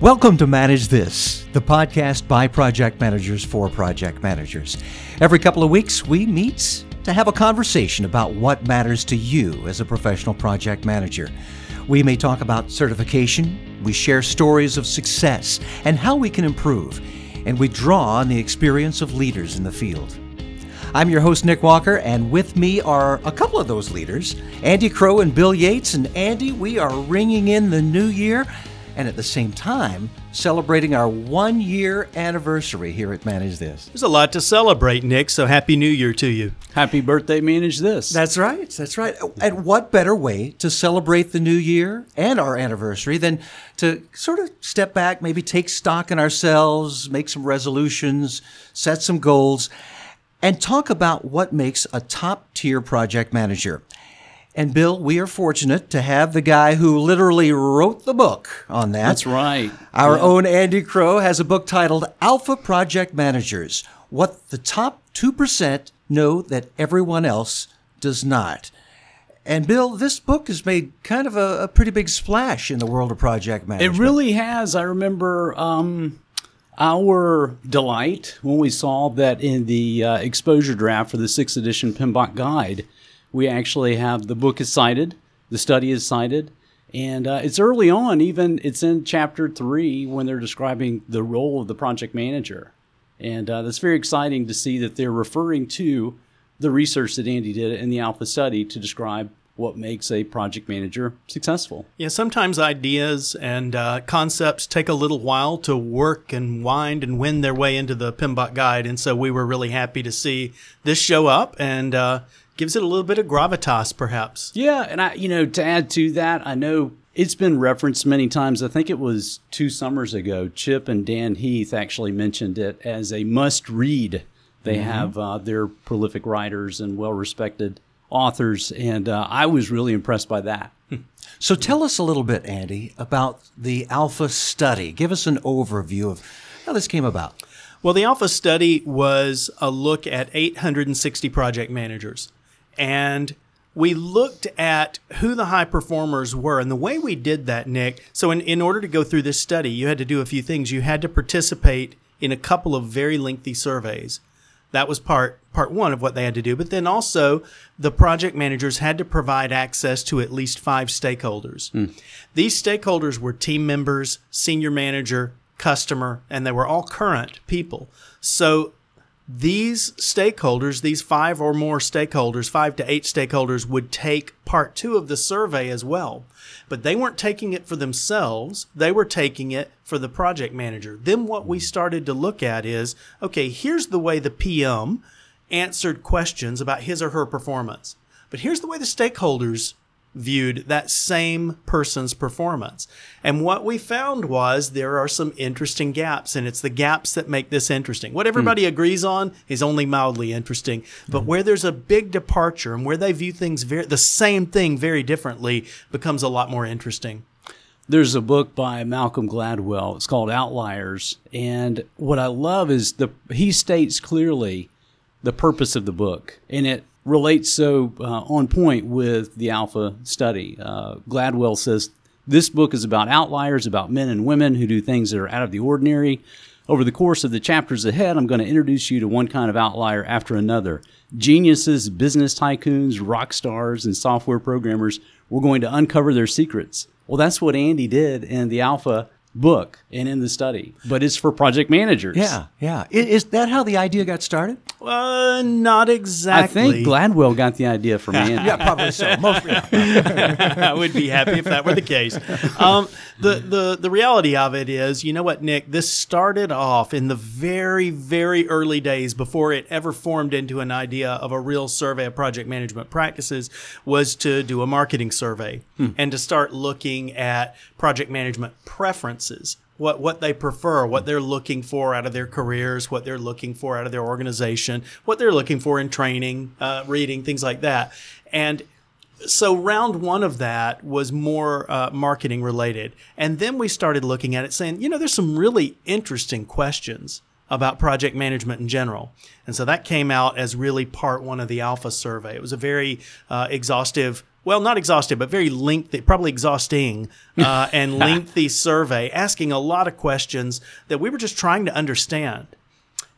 Welcome to Manage This, the podcast by project managers for project managers. Every couple of weeks, we meet to have a conversation about what matters to you as a professional project manager. We may talk about certification, we share stories of success and how we can improve, and we draw on the experience of leaders in the field. I'm your host, Nick Walker, and with me are a couple of those leaders, Andy Crowe and Bill Yates. And Andy, we are ringing in the new year and at the same time celebrating our one year anniversary here at Manage This. There's a lot to celebrate, Nick, so Happy New Year to you. Happy birthday, Manage This. That's right, that's right. And what better way to celebrate the new year and our anniversary than to sort of step back, maybe take stock in ourselves, make some resolutions, set some goals and talk about what makes a top tier project manager. And Bill, we are fortunate to have the guy who literally wrote the book on that. That's right. Our yeah. own Andy Crowe has a book titled Alpha Project Managers What the Top 2% Know That Everyone Else Does Not. And Bill, this book has made kind of a, a pretty big splash in the world of project management. It really has. I remember um, our delight when we saw that in the uh, exposure draft for the sixth edition PMBOK guide, we actually have the book is cited, the study is cited, and uh, it's early on, even it's in chapter three when they're describing the role of the project manager. And uh, that's very exciting to see that they're referring to the research that Andy did in the Alpha study to describe what makes a project manager successful. Yeah, sometimes ideas and uh, concepts take a little while to work and wind and win their way into the PMBOK guide. And so we were really happy to see this show up and uh, gives it a little bit of gravitas, perhaps. Yeah, and I, you know, to add to that, I know it's been referenced many times. I think it was two summers ago. Chip and Dan Heath actually mentioned it as a must read. They mm-hmm. have uh, their prolific writers and well respected authors, and uh, I was really impressed by that. So tell us a little bit, Andy, about the Alpha study. Give us an overview of how this came about. Well, the Alpha study was a look at 860 project managers, and we looked at who the high performers were. And the way we did that, Nick, so in, in order to go through this study, you had to do a few things. You had to participate in a couple of very lengthy surveys. That was part part one of what they had to do. But then also the project managers had to provide access to at least five stakeholders. Mm. These stakeholders were team members, senior manager, customer, and they were all current people. So these stakeholders, these five or more stakeholders, five to eight stakeholders, would take part two of the survey as well. But they weren't taking it for themselves, they were taking it for the project manager. Then what we started to look at is okay, here's the way the PM answered questions about his or her performance. But here's the way the stakeholders viewed that same person's performance. And what we found was there are some interesting gaps, and it's the gaps that make this interesting. What everybody mm. agrees on is only mildly interesting, but mm. where there's a big departure and where they view things very the same thing very differently becomes a lot more interesting. There's a book by Malcolm Gladwell. It's called Outliers, and what I love is the he states clearly the purpose of the book, and it relates so uh, on point with the Alpha study. Uh, Gladwell says this book is about outliers, about men and women who do things that are out of the ordinary. Over the course of the chapters ahead, I'm going to introduce you to one kind of outlier after another. Geniuses, business tycoons, rock stars, and software programmers, we're going to uncover their secrets. Well, that's what Andy did in the Alpha book and in the study, but it's for project managers. Yeah, yeah. Is that how the idea got started? Uh, not exactly. I think Gladwell got the idea from me. yeah, probably so. Most, yeah. I would be happy if that were the case. Um, the, the, the reality of it is, you know what, Nick? This started off in the very, very early days before it ever formed into an idea of a real survey of project management practices was to do a marketing survey hmm. and to start looking at project management preferences what what they prefer, what they're looking for out of their careers, what they're looking for out of their organization, what they're looking for in training, uh, reading, things like that. And so round one of that was more uh, marketing related, and then we started looking at it, saying, you know, there's some really interesting questions about project management in general. And so that came out as really part one of the Alpha survey. It was a very uh, exhaustive well, not exhaustive, but very lengthy, probably exhausting uh, and lengthy survey, asking a lot of questions that we were just trying to understand.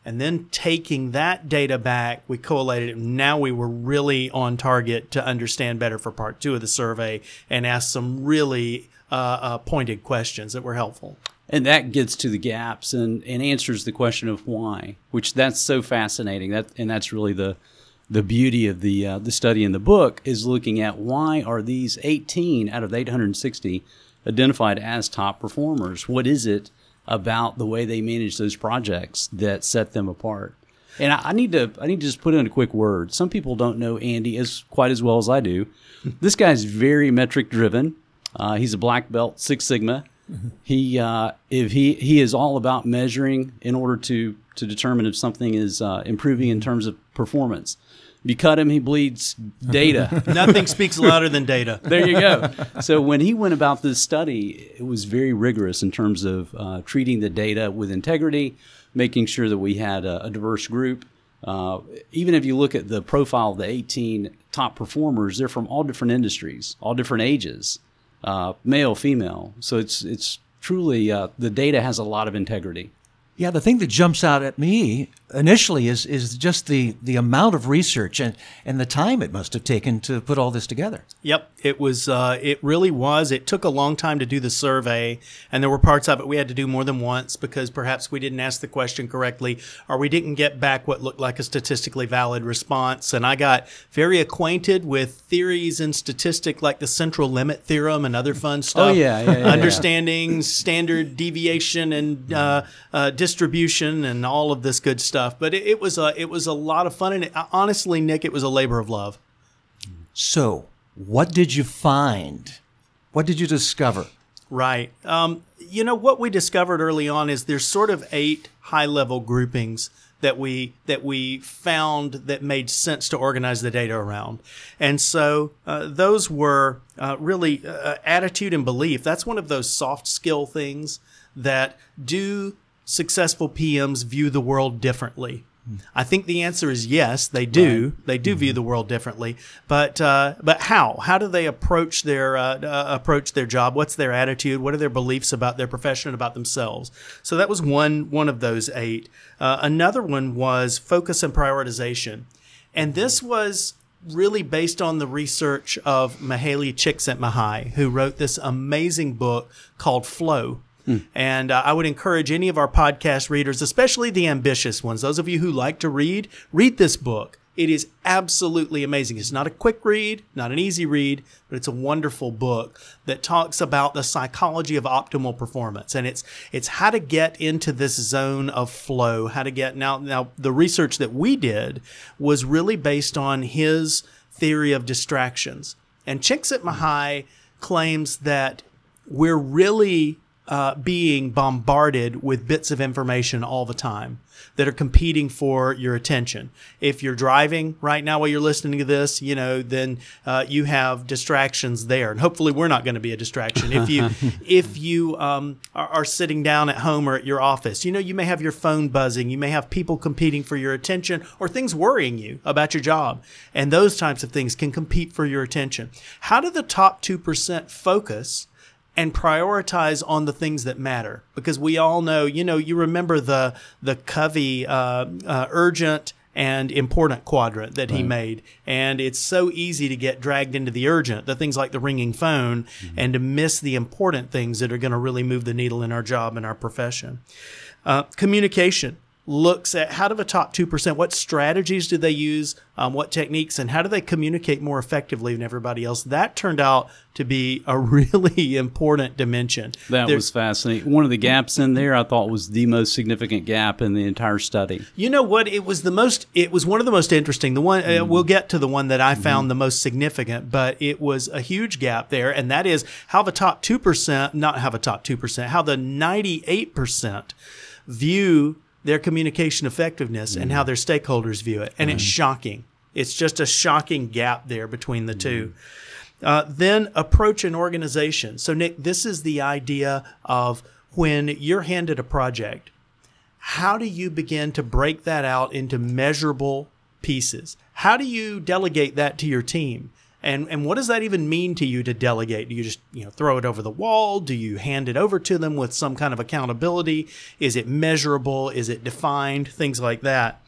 And then taking that data back, we collated it. Now we were really on target to understand better for part two of the survey and ask some really uh, uh, pointed questions that were helpful. And that gets to the gaps and, and answers the question of why, which that's so fascinating. That and that's really the the beauty of the uh, the study in the book is looking at why are these 18 out of 860 identified as top performers? What is it about the way they manage those projects that set them apart? And I, I need to I need to just put in a quick word. Some people don't know Andy as quite as well as I do. this guy's very metric driven. Uh, he's a black belt, Six Sigma. He uh, if he he is all about measuring in order to to determine if something is uh, improving in terms of performance. If you cut him, he bleeds data. Nothing speaks louder than data. there you go. So when he went about this study, it was very rigorous in terms of uh, treating the data with integrity, making sure that we had a, a diverse group. Uh, even if you look at the profile of the 18 top performers, they're from all different industries, all different ages, uh, male, female. So it's it's truly uh, the data has a lot of integrity. Yeah, the thing that jumps out at me initially is is just the the amount of research and and the time it must have taken to put all this together. Yep, it was. Uh, it really was. It took a long time to do the survey, and there were parts of it we had to do more than once because perhaps we didn't ask the question correctly, or we didn't get back what looked like a statistically valid response. And I got very acquainted with theories in statistic like the central limit theorem and other fun stuff. Oh yeah, yeah, yeah, understanding standard deviation and uh, uh, distribution and all of this good stuff. But it, it was a it was a lot of fun, and it, honestly, Nick, it was a labor of love. So, what did you find? What did you discover? Right. Um, you know what we discovered early on is there's sort of eight high level groupings that we that we found that made sense to organize the data around, and so uh, those were uh, really uh, attitude and belief. That's one of those soft skill things that do successful PMs view the world differently. I think the answer is yes, they do. Right. They do mm-hmm. view the world differently, but uh, but how? How do they approach their uh, uh, approach their job? What's their attitude? What are their beliefs about their profession and about themselves? So that was one one of those eight. Uh, another one was focus and prioritization, and this was really based on the research of Mihaly Csikszentmihalyi, who wrote this amazing book called Flow Mm. And uh, I would encourage any of our podcast readers, especially the ambitious ones, those of you who like to read, read this book. It is absolutely amazing. It's not a quick read, not an easy read, but it's a wonderful book that talks about the psychology of optimal performance. And it's it's how to get into this zone of flow, how to get now now the research that we did was really based on his theory of distractions. And Csikszentmihalyi claims that we're really uh, being bombarded with bits of information all the time that are competing for your attention. If you're driving right now while you're listening to this, you know, then uh, you have distractions there, and hopefully we're not going to be a distraction. If you if you um, are, are, sitting down at home or at your office, you know, you may have your phone buzzing, you may have people competing for your attention, or things worrying you about your job, and those types of things can compete for your attention. How do the top two percent focus? And prioritize on the things that matter because we all know you know you remember the the Covey uh, uh, urgent and important quadrant that right. he made and it's so easy to get dragged into the urgent the things like the ringing phone mm-hmm. and to miss the important things that are going to really move the needle in our job and our profession uh, communication looks at how do the top 2% what strategies do they use um, what techniques and how do they communicate more effectively than everybody else? That turned out to be a really important dimension. That There's, was fascinating. One of the gaps in there i thought was the most significant gap in the entire study. You know what? It was the most it was one of the most interesting the one mm. uh, we'll get to the one that i found mm. the most significant but it was a huge gap there and that is how the top 2% not how the top 2% how the 98% view their communication effectiveness mm and how mm-hmm. their stakeholders view it. And mm it's mm-hmm. shocking. It's just a shocking gap there between the 2 mm-hmm. uh, then approach an organization. So, Nick, this is the idea of when you're handed a project, how do you begin to break that out into measurable pieces? How do you delegate that to your team? And and what does that even mean to you to delegate? Do you just you know throw it over the wall? Do you hand it over to them with some kind of accountability? Is it measurable? Is it defined? Things like that.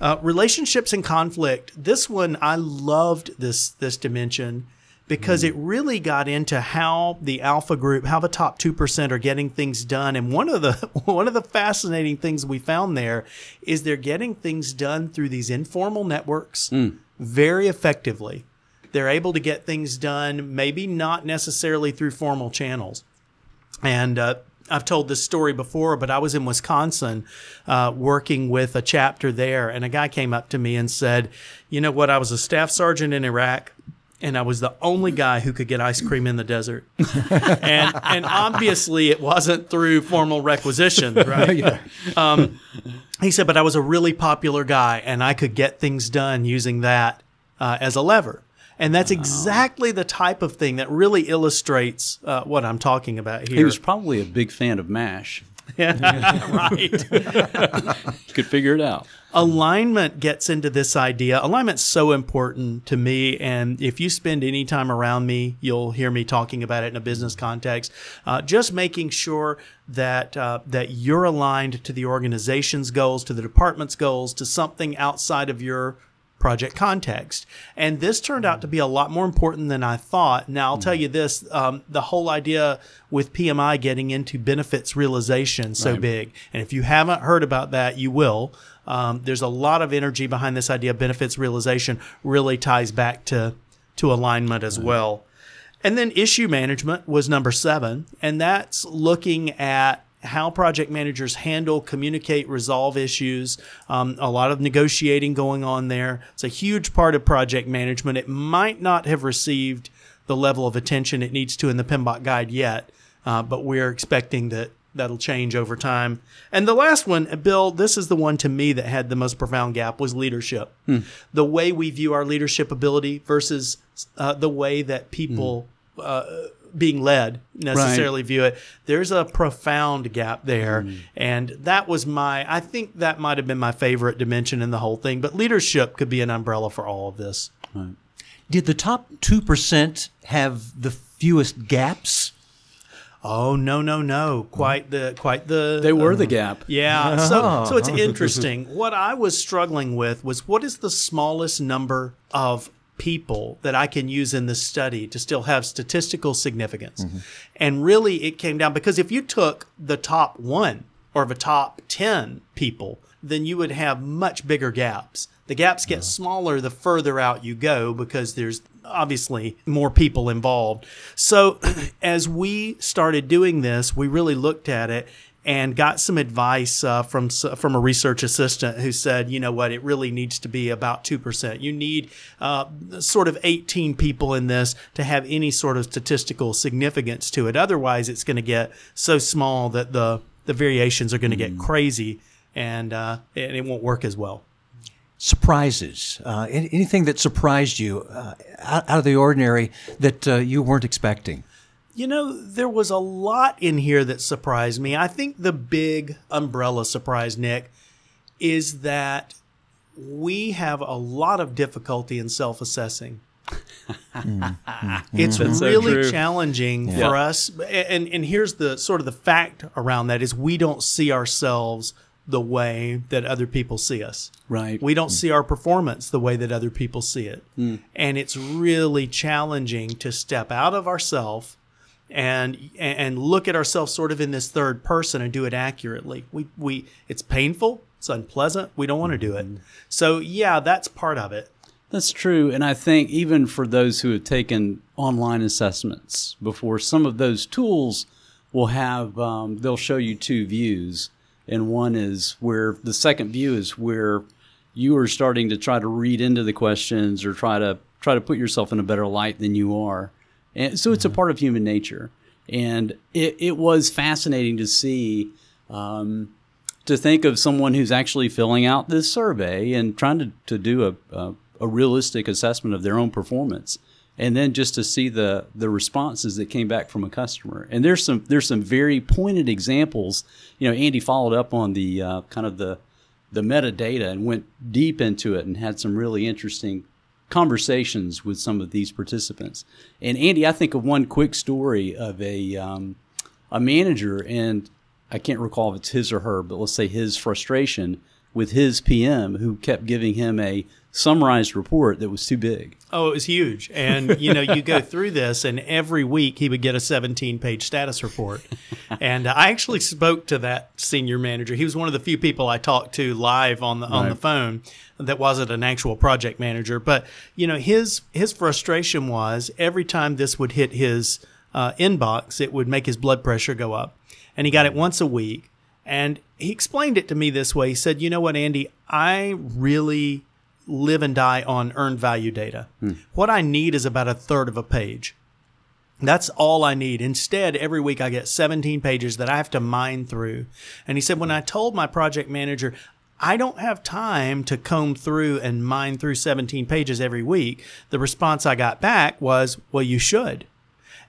Uh, relationships and conflict. This one I loved this this dimension because it really got into how the alpha group, how the top two percent are getting things done. And one of the one of the fascinating things we found there is they're getting things done through these informal networks very effectively. They're able to get things done, maybe not necessarily through formal channels. And uh, I've told this story before, but I was in Wisconsin uh, working with a chapter there, and a guy came up to me and said, You know what? I was a staff sergeant in Iraq. And I was the only guy who could get ice cream in the desert, and and obviously it wasn't through formal requisition, right? Um, he said, but I was a really popular guy, and I could get things done using that uh, as a lever. And that's exactly the type of thing that really illustrates uh, what I'm talking about here. He was probably a big fan of MASH. right. Could figure it out. alignment gets into this idea. Alignment's so important to me, and if you spend any time around me, you'll hear me talking about it in a business context. Uh, just making sure that uh, that you're aligned to the organization's goals, to the department's goals, to something outside of your project context. And this turned out to be a lot more important than I thought. Now, I'll tell you this um, the whole idea with PMI getting into benefits realization so big. And if you haven't heard about that, you will. Um, there's a lot of energy behind this idea of benefits realization, really ties back to, to alignment as well. And then issue management was number seven, and that's looking at how project managers handle, communicate, resolve issues. Um, a lot of negotiating going on there. It's a huge part of project management. It might not have received the level of attention it needs to in the PMBOK guide yet, uh, but we're expecting that that'll change over time. And the last one, Bill, this is the one to me that had the most profound gap was leadership. The way we view our leadership ability versus uh, the way that people uh, being led necessarily view it. There's a profound gap there. Mm. And that was my, I think that might have been my favorite dimension in the whole thing. But leadership could be an umbrella for all of this. Did the top 2% have the fewest gaps? Oh no no no! Quite the quite the They were the uh, gap. Yeah. So so it's interesting. What I was struggling with was what is the smallest number of people that I can use in this study to still have statistical significance. Mm-hmm. And really it came down because if you took the top 1 or the top 10 people, then you would have much bigger gaps. The gaps get smaller the further out you go because there's obviously more people involved. So as we started doing this, we really looked at it and got some advice uh, from from a research assistant who said, you know what, it really needs to be about two percent. You need uh, sort of eighteen people in this to have any sort of statistical significance to it. Otherwise, it's going to get so small that the the variations are going to get crazy, and uh, and it won't work as well. Surprises. Uh, anything that surprised you uh, out, out of the ordinary that uh, you weren't expecting? You know, there was a lot in here that surprised me. I think the big umbrella surprise, Nick, is that we have a lot of difficulty in self assessing. Mm-hmm. It's mm-hmm. That's really true. challenging Yeah. for us. And, and here's the sort of the fact around that is we don't see ourselves the way that other people see us. Right. We don't mm. see our performance the way that other people see it. Mm. And it's really challenging to step out of ourself and and look at ourselves sort of in this third person and do it accurately. We we it's painful, it's unpleasant. We don't want to do it. So yeah, that's part of it. That's true. And I think even for those who have taken online assessments before, some of those tools will have, um, they'll show you two views. And one is where the second view is where you are starting to try to read into the questions or try to try to put yourself in a better light than you are. And so it's a part of human nature. And it, it was fascinating to see um, to think of someone who's actually filling out this survey and trying to, to do a, a, a realistic assessment of their own performance. And then just to see the the responses that came back from a customer. And there's some there's some very pointed examples. You know andy followed up on the uh, kind of the the metadata and went deep into it and had some really interesting conversations with some of these participants. And Andy, I think of one quick story of a um, a manager, and I can't recall if it's his or her, but let's say his frustration with his PM who kept giving him a summarized report that was too big. Oh, it was huge. And you know, you go through this and every week he would get a 17-page status report. and I actually spoke to that senior manager. He was one of the few people I talked to live on the on the phone that wasn't an actual project manager, but you know, his his frustration was every time this would hit his uh, inbox, it would make his blood pressure go up. And he got it once a week. And he explained it to me this way. He said, You know what, Andy? I really live and die on earned value data. What I need is about a third of a page. That's all I need. Instead, every week I get 17 pages that I have to mine through. And he said, when I told my project manager, I don't have time to comb through and mine through 17 pages every week, the response I got back was, well, you should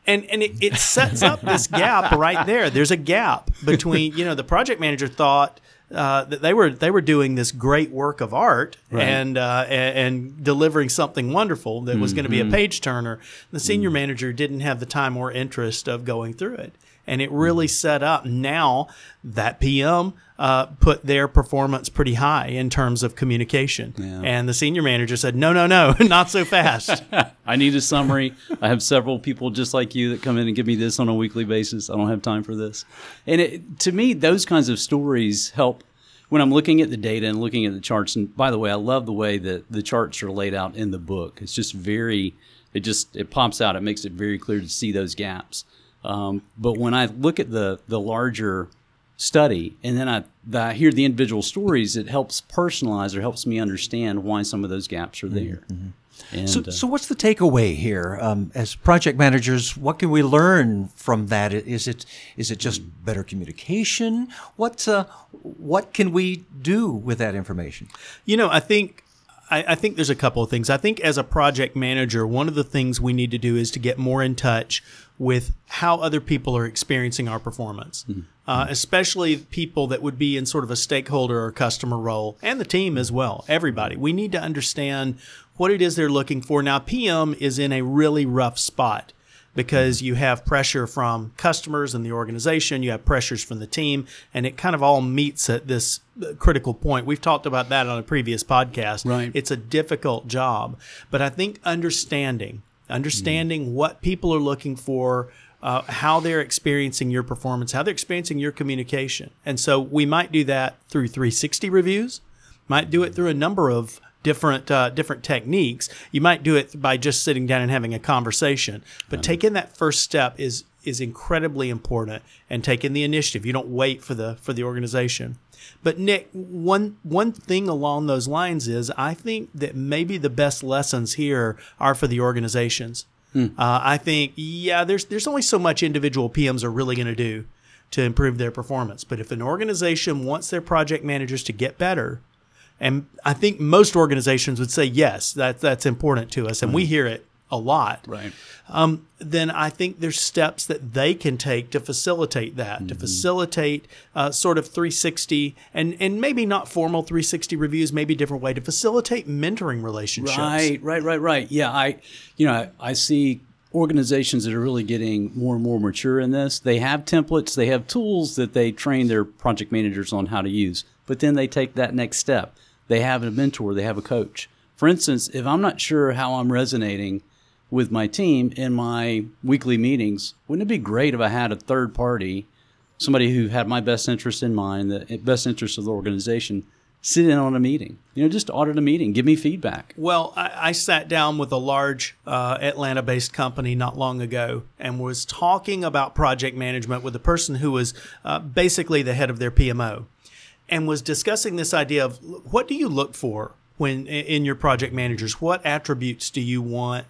and and it, it sets up this gap right there. There's a gap between you know the project manager thought uh, that they were they were doing this great work of art Right. and, uh, and and delivering something wonderful that was going to be a page turner. The senior manager didn't have the time or interest of going through it, and it really set up. Now that PM uh, put their performance pretty high in terms of communication, and the senior manager said, "No, no, no, not so fast." I need a summary. I have several people just like you that come in and give me this on a weekly basis. I don't have time for this. And it, to me, those kinds of stories help when I'm looking at the data and looking at the charts. And by the way, I love the way that the charts are laid out in the book. It's just very, it just it pops out. It makes it very clear to see those gaps. Um, but when I look at the the larger study and then I, I hear the individual stories, it helps personalize or helps me understand why some of those gaps are there. And, So, uh, so what's the takeaway here? Um, as project managers, what can we learn from that? Is it is it just better communication? What uh, what can we do with that information? You know, I think I, I think there's a couple of things. I think as a project manager, one of the things we need to do is to get more in touch with how other people are experiencing our performance, uh, especially people that would be in sort of a stakeholder or customer role, and the team as well. Everybody, we need to understand what it is they're looking for. Now, PM is in a really rough spot because you have pressure from customers and the organization, you have pressures from the team, and it kind of all meets at this uh, critical point. We've talked about that on a previous podcast. Right. It's a difficult job, but I think understanding, understanding what people are looking for, uh, how they're experiencing your performance, how they're experiencing your communication. And so we might do that through 360 reviews, might do it through a number of different uh, different techniques. You might do it by just sitting down and having a conversation, but taking that first step is is incredibly important and taking the initiative. You don't wait for the for the organization. But Nick, one one thing along those lines is I think that maybe the best lessons here are for the organizations. Uh, I think yeah, there's there's only so much individual PMs are really going to do to improve their performance. But if an organization wants their project managers to get better, and I think most organizations would say yes, that that's important to us, and we hear it a lot. right. Um, then I think there's steps that they can take to facilitate that, to facilitate uh, sort of 360 and and maybe not formal 360 reviews, maybe a different way to facilitate mentoring relationships. Right, right, right, right. Yeah, I, you know, I, I see organizations that are really getting more and more mature in this. They have templates, they have tools that they train their project managers on how to use, but then they take that next step. They have a mentor, they have a coach. For instance, if I'm not sure how I'm resonating with my team in my weekly meetings, wouldn't it be great if I had a third party, somebody who had my best interest in mind, the best interest of the organization, sit in on a meeting? You know, just audit a meeting, give me feedback. Well, I, I sat down with a large uh, Atlanta based company not long ago and was talking about project management with a person who was uh, basically the head of their PMO and was discussing this idea of what do you look for when in your project managers? What attributes do you want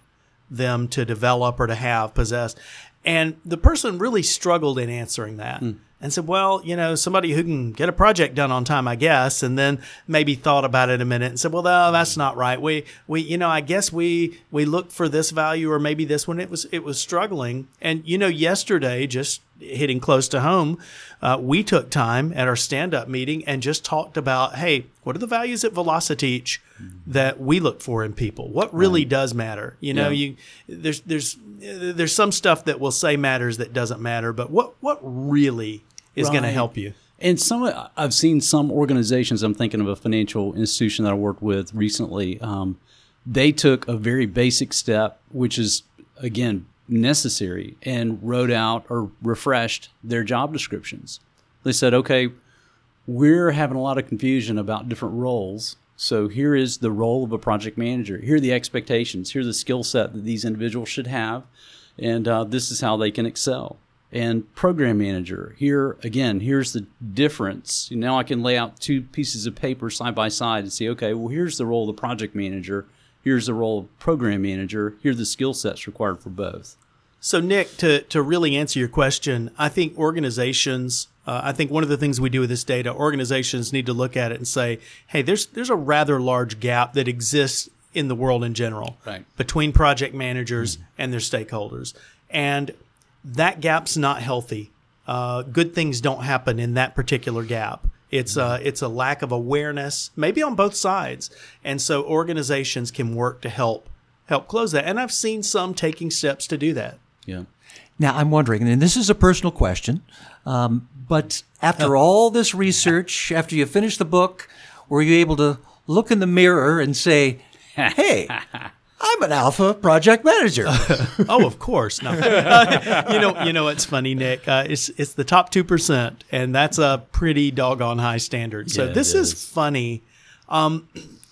them to develop or to have possess? And the person really struggled in answering that and said, well, you know, somebody who can get a project done on time, I guess. And then maybe thought about it a minute and said, well, no, that's not right. We, we, you know, I guess we, we look for this value or maybe this one. It was, it was struggling. And, you know, yesterday, just hitting close to home, uh, we took time at our stand up meeting and just talked about hey, what are the values at Velociteach that we look for in people? What really does matter? You know, Yeah. you there's there's there's some stuff that will say matters that doesn't matter, but what what really is going to help you? And some, I've seen some organizations. I'm thinking of a financial institution that I worked with recently. Um, they took a very basic step, which is again necessary, and wrote out or refreshed their job descriptions. They said, "Okay, we're having a lot of confusion about different roles. So here is the role of a project manager. Here are the expectations. Here's the skill set that these individuals should have, and uh, this is how they can excel." and program manager. Here again, here's the difference. Now I can lay out two pieces of paper side by side and see, okay, well here's the role of the project manager, here's the role of program manager, here are the skill sets required for both. So, Nick, to, to really answer your question, I think organizations, uh, I think one of the things we do with this data, organizations need to look at it and say, hey, there's there's a rather large gap that exists in the world in general Right. between project managers and their stakeholders, and that gap's not healthy. Uh, good things don't happen in that particular gap. It's a, it's a lack of awareness, maybe on both sides, and so organizations can work to help help close that. And I've seen some taking steps to do that. Yeah. Now, I'm wondering, and this is a personal question, um, but after all this research, after you finished the book, were you able to look in the mirror and say, hey, I'm an alpha project manager? oh, of course. No. you know, you know, it's funny, Nick. Uh, it's it's the top two percent, and that's a pretty doggone high standard. So Yeah, this is. is. funny. Um,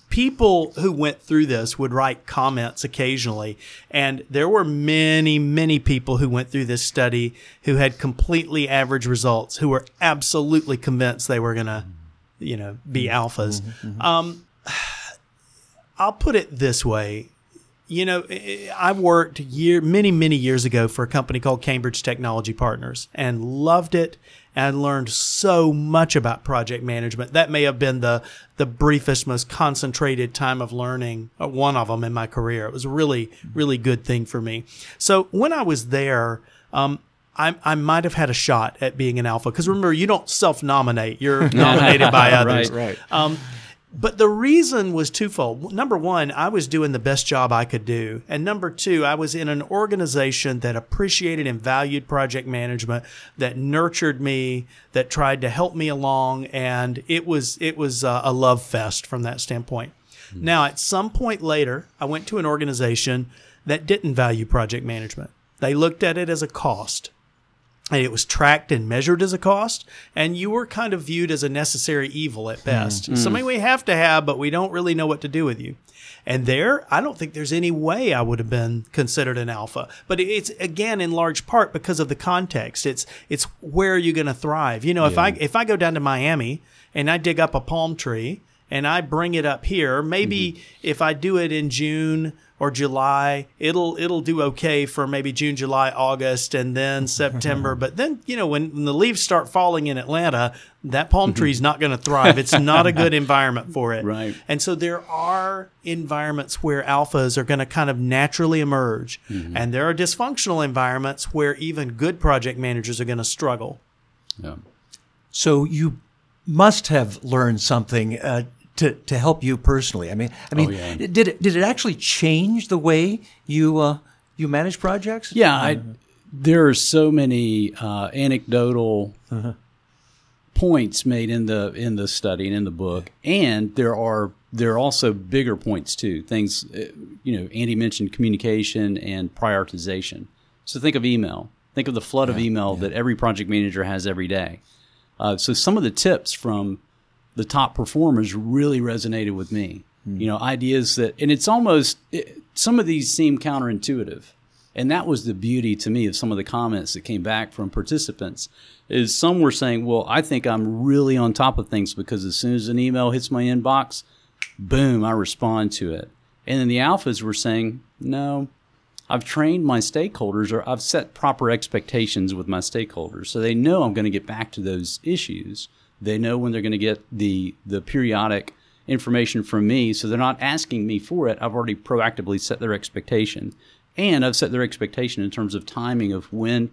people who went through this would write comments occasionally, and there were many, many people who went through this study who had completely average results, who were absolutely convinced they were gonna, you know, be alphas. Um, I'll put it this way you know, I worked year many many years ago for a company called Cambridge Technology Partners and loved it and learned so much about project management. That may have been the the briefest, most concentrated time of learning, uh, one of them in my career. It was a really really good thing for me. So when I was there. Um, I, I might have had a shot at being an alpha because remember you don't self-nominate you're nominated by others Right, right. um, but the reason was twofold. Number one, I was doing the best job I could do. And number two, I was in an organization that appreciated and valued project management, that nurtured me, that tried to help me along. And it was, it was uh, a love fest from that standpoint. Now, at some point later, I went to an organization that didn't value project management. They looked at it as a cost and it was tracked and measured as a cost, and you were kind of viewed as a necessary evil at best. Mm, mm. Something we have to have, but we don't really know what to do with you. And there, I don't think there's any way I would have been considered an alpha. But it's again in large part because of the context. It's it's where are you going to thrive? You know, if I if I go down to Miami and I dig up a palm tree and I bring it up here, maybe mm-hmm. if I do it in June or July, it'll it'll do okay for maybe June, July, August, and then September. but then you know when, when the leaves start falling in Atlanta, that palm tree is not going to thrive. It's not a good environment for it. Right. And so there are environments where alphas are going to kind of naturally emerge, and there are dysfunctional environments where even good project managers are going to struggle. Yeah. So you must have learned something uh, to to help you personally. I mean, I mean, yeah. did it did it actually change the way you uh, you manage projects? Yeah, I, there are so many uh, anecdotal points made in the in the study and in the book, and there are there are also bigger points too. Things uh, you know, Andy mentioned communication and prioritization. So think of email. Think of the flood of email that every project manager has every day. Uh, so some of the tips from the top performers really resonated with me. Hmm. You know, ideas that, and it's almost it, some of these seem counterintuitive, and that was the beauty to me of some of the comments that came back from participants. Is some were saying, "Well, I think I'm really on top of things because as soon as an email hits my inbox, boom, I respond to it." And then the alphas were saying, "No, I've trained my stakeholders or I've set proper expectations with my stakeholders so they know I'm going to get back to those issues. They know when they're going to get the the periodic information from me so they're not asking me for it. I've already proactively set their expectation. And I've set their expectation in terms of timing of when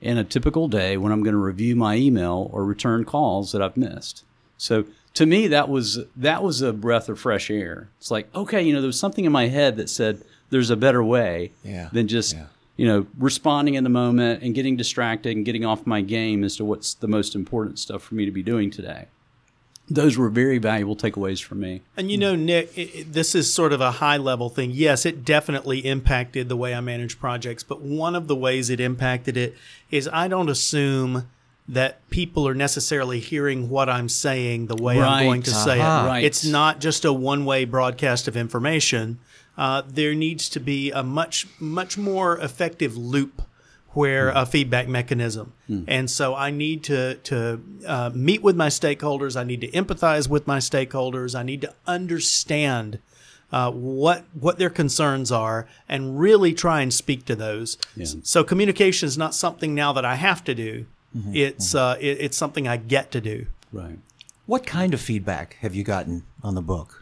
in a typical day when I'm going to review my email or return calls that I've missed. So to me, that was that was a breath of fresh air. It's like, okay, you know, there was something in my head that said there's a better way Yeah, than just yeah. You know responding in the moment and getting distracted and getting off my game as to what's the most important stuff for me to be doing today. Those were very valuable takeaways for me. And you know, Nick, it, this is sort of a high level thing. Yes, it definitely impacted the way I manage projects, but one of the ways it impacted it is I don't assume that people are necessarily hearing what I'm saying the way Right. I'm going to say it. Uh-huh. Right. It's not just a one way broadcast of information. Uh, there needs to be a much, much more effective loop where a feedback mechanism. And so I need to to uh, meet with my stakeholders. I need to empathize with my stakeholders. I need to understand uh, what what their concerns are and really try and speak to those. So communication is not something now that I have to do. It's uh, it, it's something I get to do. Right. What kind of feedback have you gotten on the book?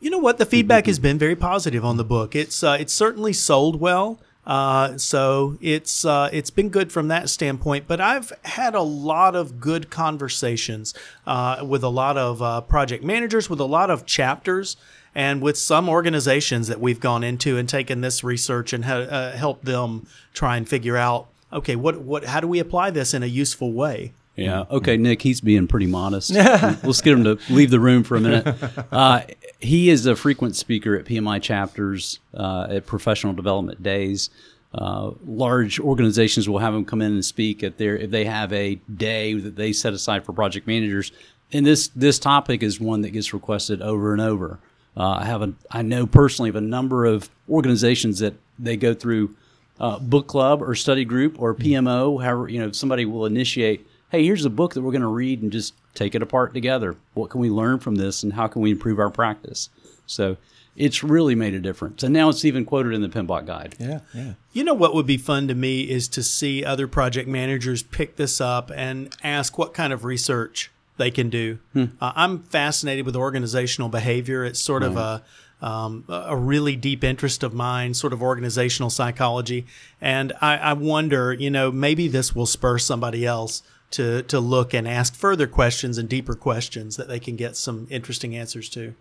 You know what? The feedback has been very positive on the book. It's uh, it's certainly sold well. Uh, so it's uh, it's been good from that standpoint. But I've had a lot of good conversations uh, with a lot of uh, project managers, with a lot of chapters, and with some organizations that we've gone into and taken this research and ha- uh, helped them try and figure out okay, what what how do we apply this in a useful way? Yeah. Okay, Nick, he's being pretty modest. Let's get him to leave the room for a minute. Uh, he is a frequent speaker at PMI chapters, uh, at professional development days. Uh, large organizations will have him come in and speak at their if they have a day that they set aside for project managers. And this this topic is one that gets requested over and over. Uh, I have a I know personally of a number of organizations that they go through uh, book club or study group or PMO. However, you know somebody will initiate. Hey, here's a book that we're going to read and just take it apart together. What can we learn from this, and how can we improve our practice? So it's really made a difference, and now it's even quoted in the PMBOK guide. Yeah, yeah. You know what would be fun to me is to see other project managers pick this up and ask what kind of research they can do. Uh, I'm fascinated with organizational behavior. It's sort of a um, a really deep interest of mine, sort of organizational psychology, and I, I wonder, you know, maybe this will spur somebody else to to look and ask further questions and deeper questions that they can get some interesting answers to.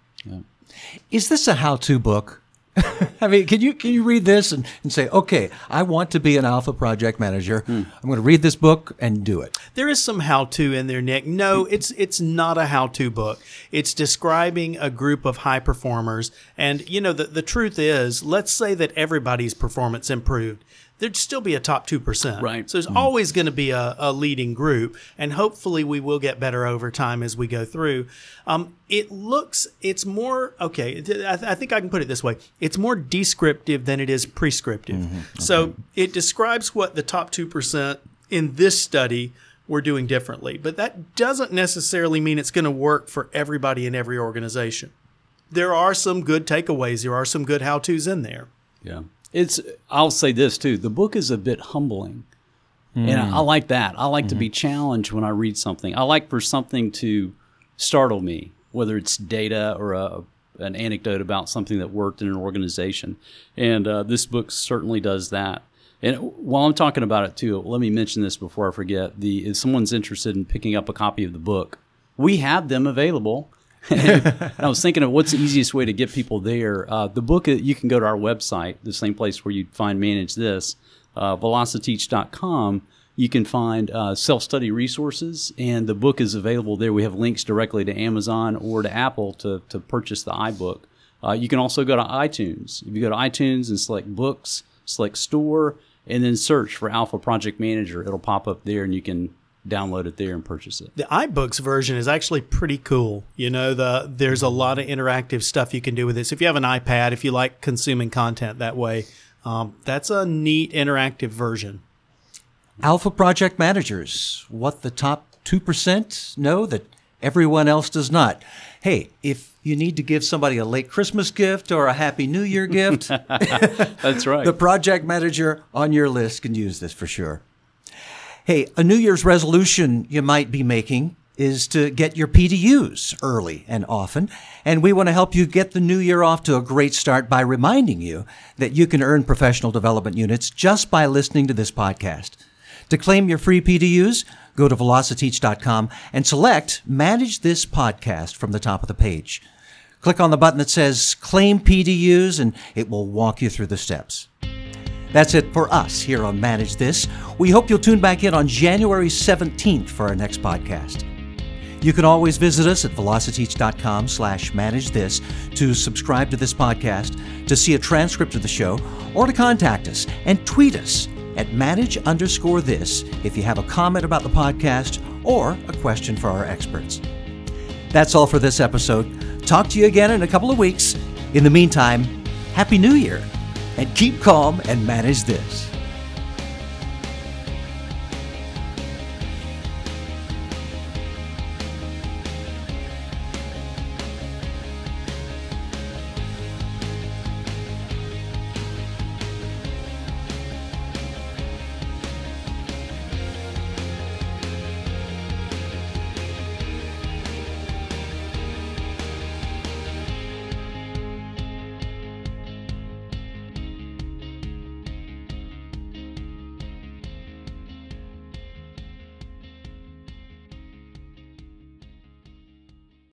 Is this a how-to book? I mean, can you can you read this and, and say, okay, I want to be an alpha project manager. Hmm. I'm going to read this book and do it. There is some how-to in there, Nick. No, hmm. it's it's not a how-to book. It's describing a group of high performers, and you know the the truth is, let's say that everybody's performance improved. There'd still be a top two percent, Right. So there's always going to be a, a leading group, and hopefully we will get better over time as we go through. Um, it looks, it's more okay. I, th- I think I can put it this way: it's more descriptive than it is prescriptive. So it describes what the top two percent in this study we're doing differently. But that doesn't necessarily mean it's going to work for everybody in every organization. There are some good takeaways, there are some good how to's in there. Yeah. It's I'll say this too. The book is a bit humbling. And I, I like that. I like to be challenged when I read something. I like for something to startle me, whether it's data or a, an anecdote about something that worked in an organization. And uh, this book certainly does that. And while I'm talking about it too, let me mention this before I forget. The if someone's interested in picking up a copy of the book, we have them available. And I was thinking of what's the easiest way to get people there. Uh, the book, uh, you can go to our website, the same place where you'd find Manage This, uh, velociteach.com. You can find uh, self study resources, and the book is available there. We have links directly to Amazon or to Apple to, to purchase the iBook. Uh, you can also go to iTunes. If you go to iTunes and select books, select store, and then search for Alpha Project Manager, it'll pop up there and you can download it there and purchase it. The iBooks version is actually pretty cool. You know, the there's a lot of interactive stuff you can do with this. If you have an iPad, if you like consuming content that way, um, that's a neat interactive version. Alpha project managers, what the top 2% know that everyone else does not. Hey, if you need to give somebody a late Christmas gift or a Happy New Year gift, That's right. the project manager on your list can use this for sure. Hey, a New Year's resolution you might be making is to get your PDUs early and often. And we want to help you get the new year off to a great start by reminding you that you can earn professional development units just by listening to this podcast. To claim your free PDUs, go to velociteach.com and select Manage This Podcast from the top of the page. Click on the button that says Claim PDUs and it will walk you through the steps. That's it for us here on Manage This. We hope you'll tune back in on January 17th for our next podcast. You can always visit us at velociteach.com slash manage this to subscribe to this podcast, to see a transcript of the show, or to contact us and tweet us at manage underscore this if you have a comment about the podcast or a question for our experts. That's all for this episode. Talk to you again in a couple of weeks. In the meantime, Happy New Year and keep calm and manage this.